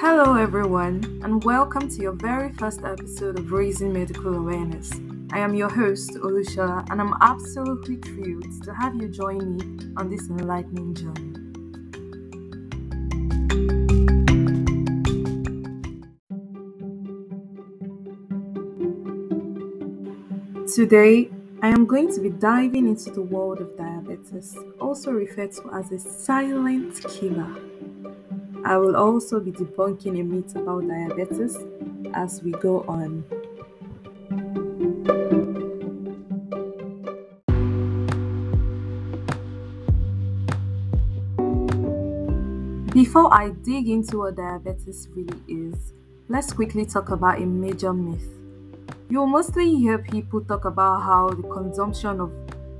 Hello, everyone, and welcome to your very first episode of Raising Medical Awareness. I am your host, Olushola, and I'm absolutely thrilled to have you join me on this enlightening journey. Today, I am going to be diving into the world of diabetes, also referred to as a silent killer. I will also be debunking a myth about diabetes as we go on. Before I dig into what diabetes really is, let's quickly talk about a major myth. You'll mostly hear people talk about how the consumption of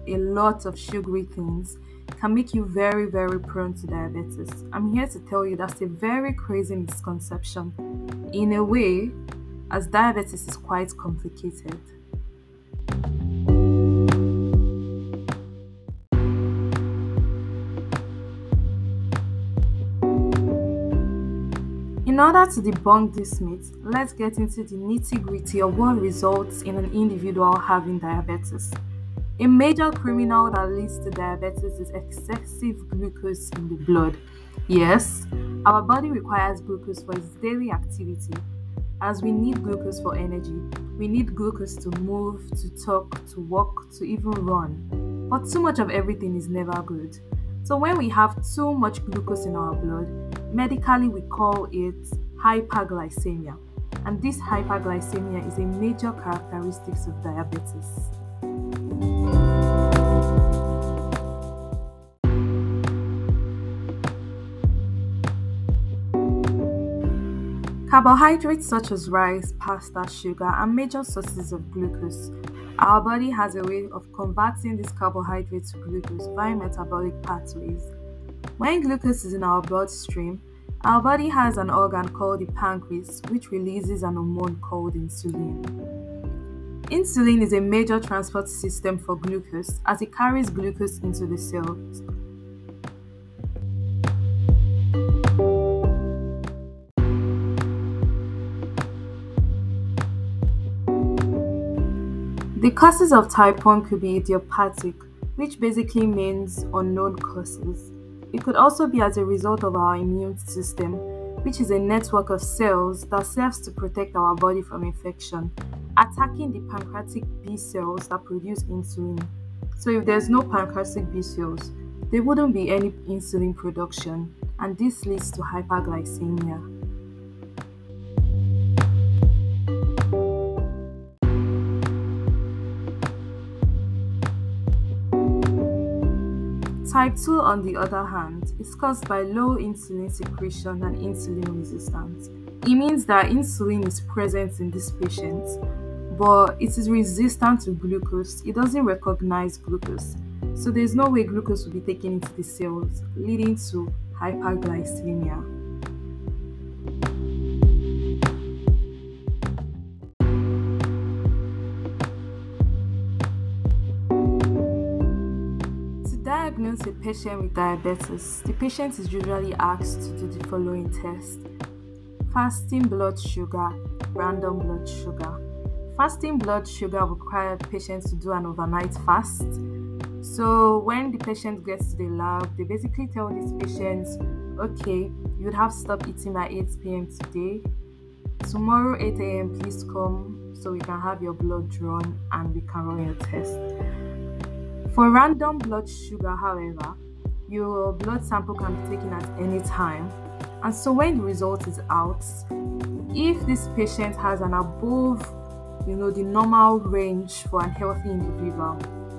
a lot of sugary things can make you very, very prone to diabetes. I'm here to tell you that's a very crazy misconception. In a way, as diabetes is quite complicated. In order to debunk this myth, let's get into the nitty gritty of what results in an individual having diabetes. A major criminal that leads to diabetes is excessive glucose in the blood. Yes, our body requires glucose for its daily activity. As we need glucose for energy, we need glucose to move, to talk, to walk, to even run. But too much of everything is never good. So, when we have too much glucose in our blood, medically we call it hyperglycemia. And this hyperglycemia is a major characteristic of diabetes. Carbohydrates such as rice, pasta, sugar are major sources of glucose. Our body has a way of converting these carbohydrates to glucose via metabolic pathways. When glucose is in our bloodstream, our body has an organ called the pancreas, which releases an hormone called insulin. Insulin is a major transport system for glucose as it carries glucose into the cells. The causes of type 1 could be idiopathic, which basically means unknown causes. It could also be as a result of our immune system, which is a network of cells that serves to protect our body from infection, attacking the pancreatic B cells that produce insulin. So, if there's no pancreatic B cells, there wouldn't be any insulin production, and this leads to hyperglycemia. Type 2, on the other hand, is caused by low insulin secretion and insulin resistance. It means that insulin is present in these patients, but it is resistant to glucose. It doesn't recognize glucose. So there's no way glucose will be taken into the cells, leading to hyperglycemia. Diagnose a patient with diabetes, the patient is usually asked to do the following tests fasting blood sugar, random blood sugar. Fasting blood sugar requires patients to do an overnight fast. So, when the patient gets to the lab, they basically tell these patients, okay, you'd have to stop eating by 8 pm today. Tomorrow, 8 am, please come so we can have your blood drawn and we can run your test. For random blood sugar, however, your blood sample can be taken at any time. And so when the result is out, if this patient has an above, you know, the normal range for an healthy individual,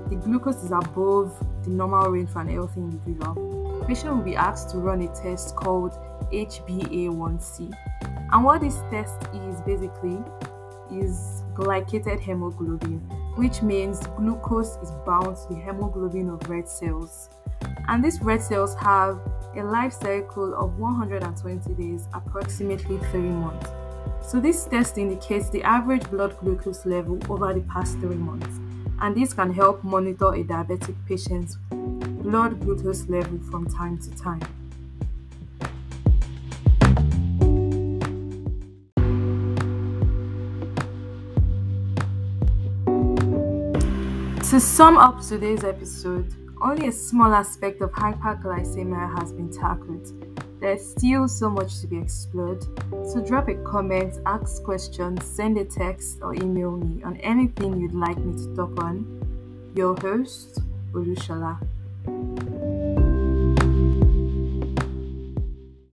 the glucose is above the normal range for an healthy individual, the patient will be asked to run a test called HbA1c. And what this test is basically is glycated hemoglobin which means glucose is bound to the hemoglobin of red cells. And these red cells have a life cycle of 120 days, approximately 3 months. So, this test indicates the average blood glucose level over the past 3 months, and this can help monitor a diabetic patient's blood glucose level from time to time. To sum up today's episode, only a small aspect of hyperglycemia has been tackled. There's still so much to be explored. So drop a comment, ask questions, send a text, or email me on anything you'd like me to talk on. Your host, Olushola.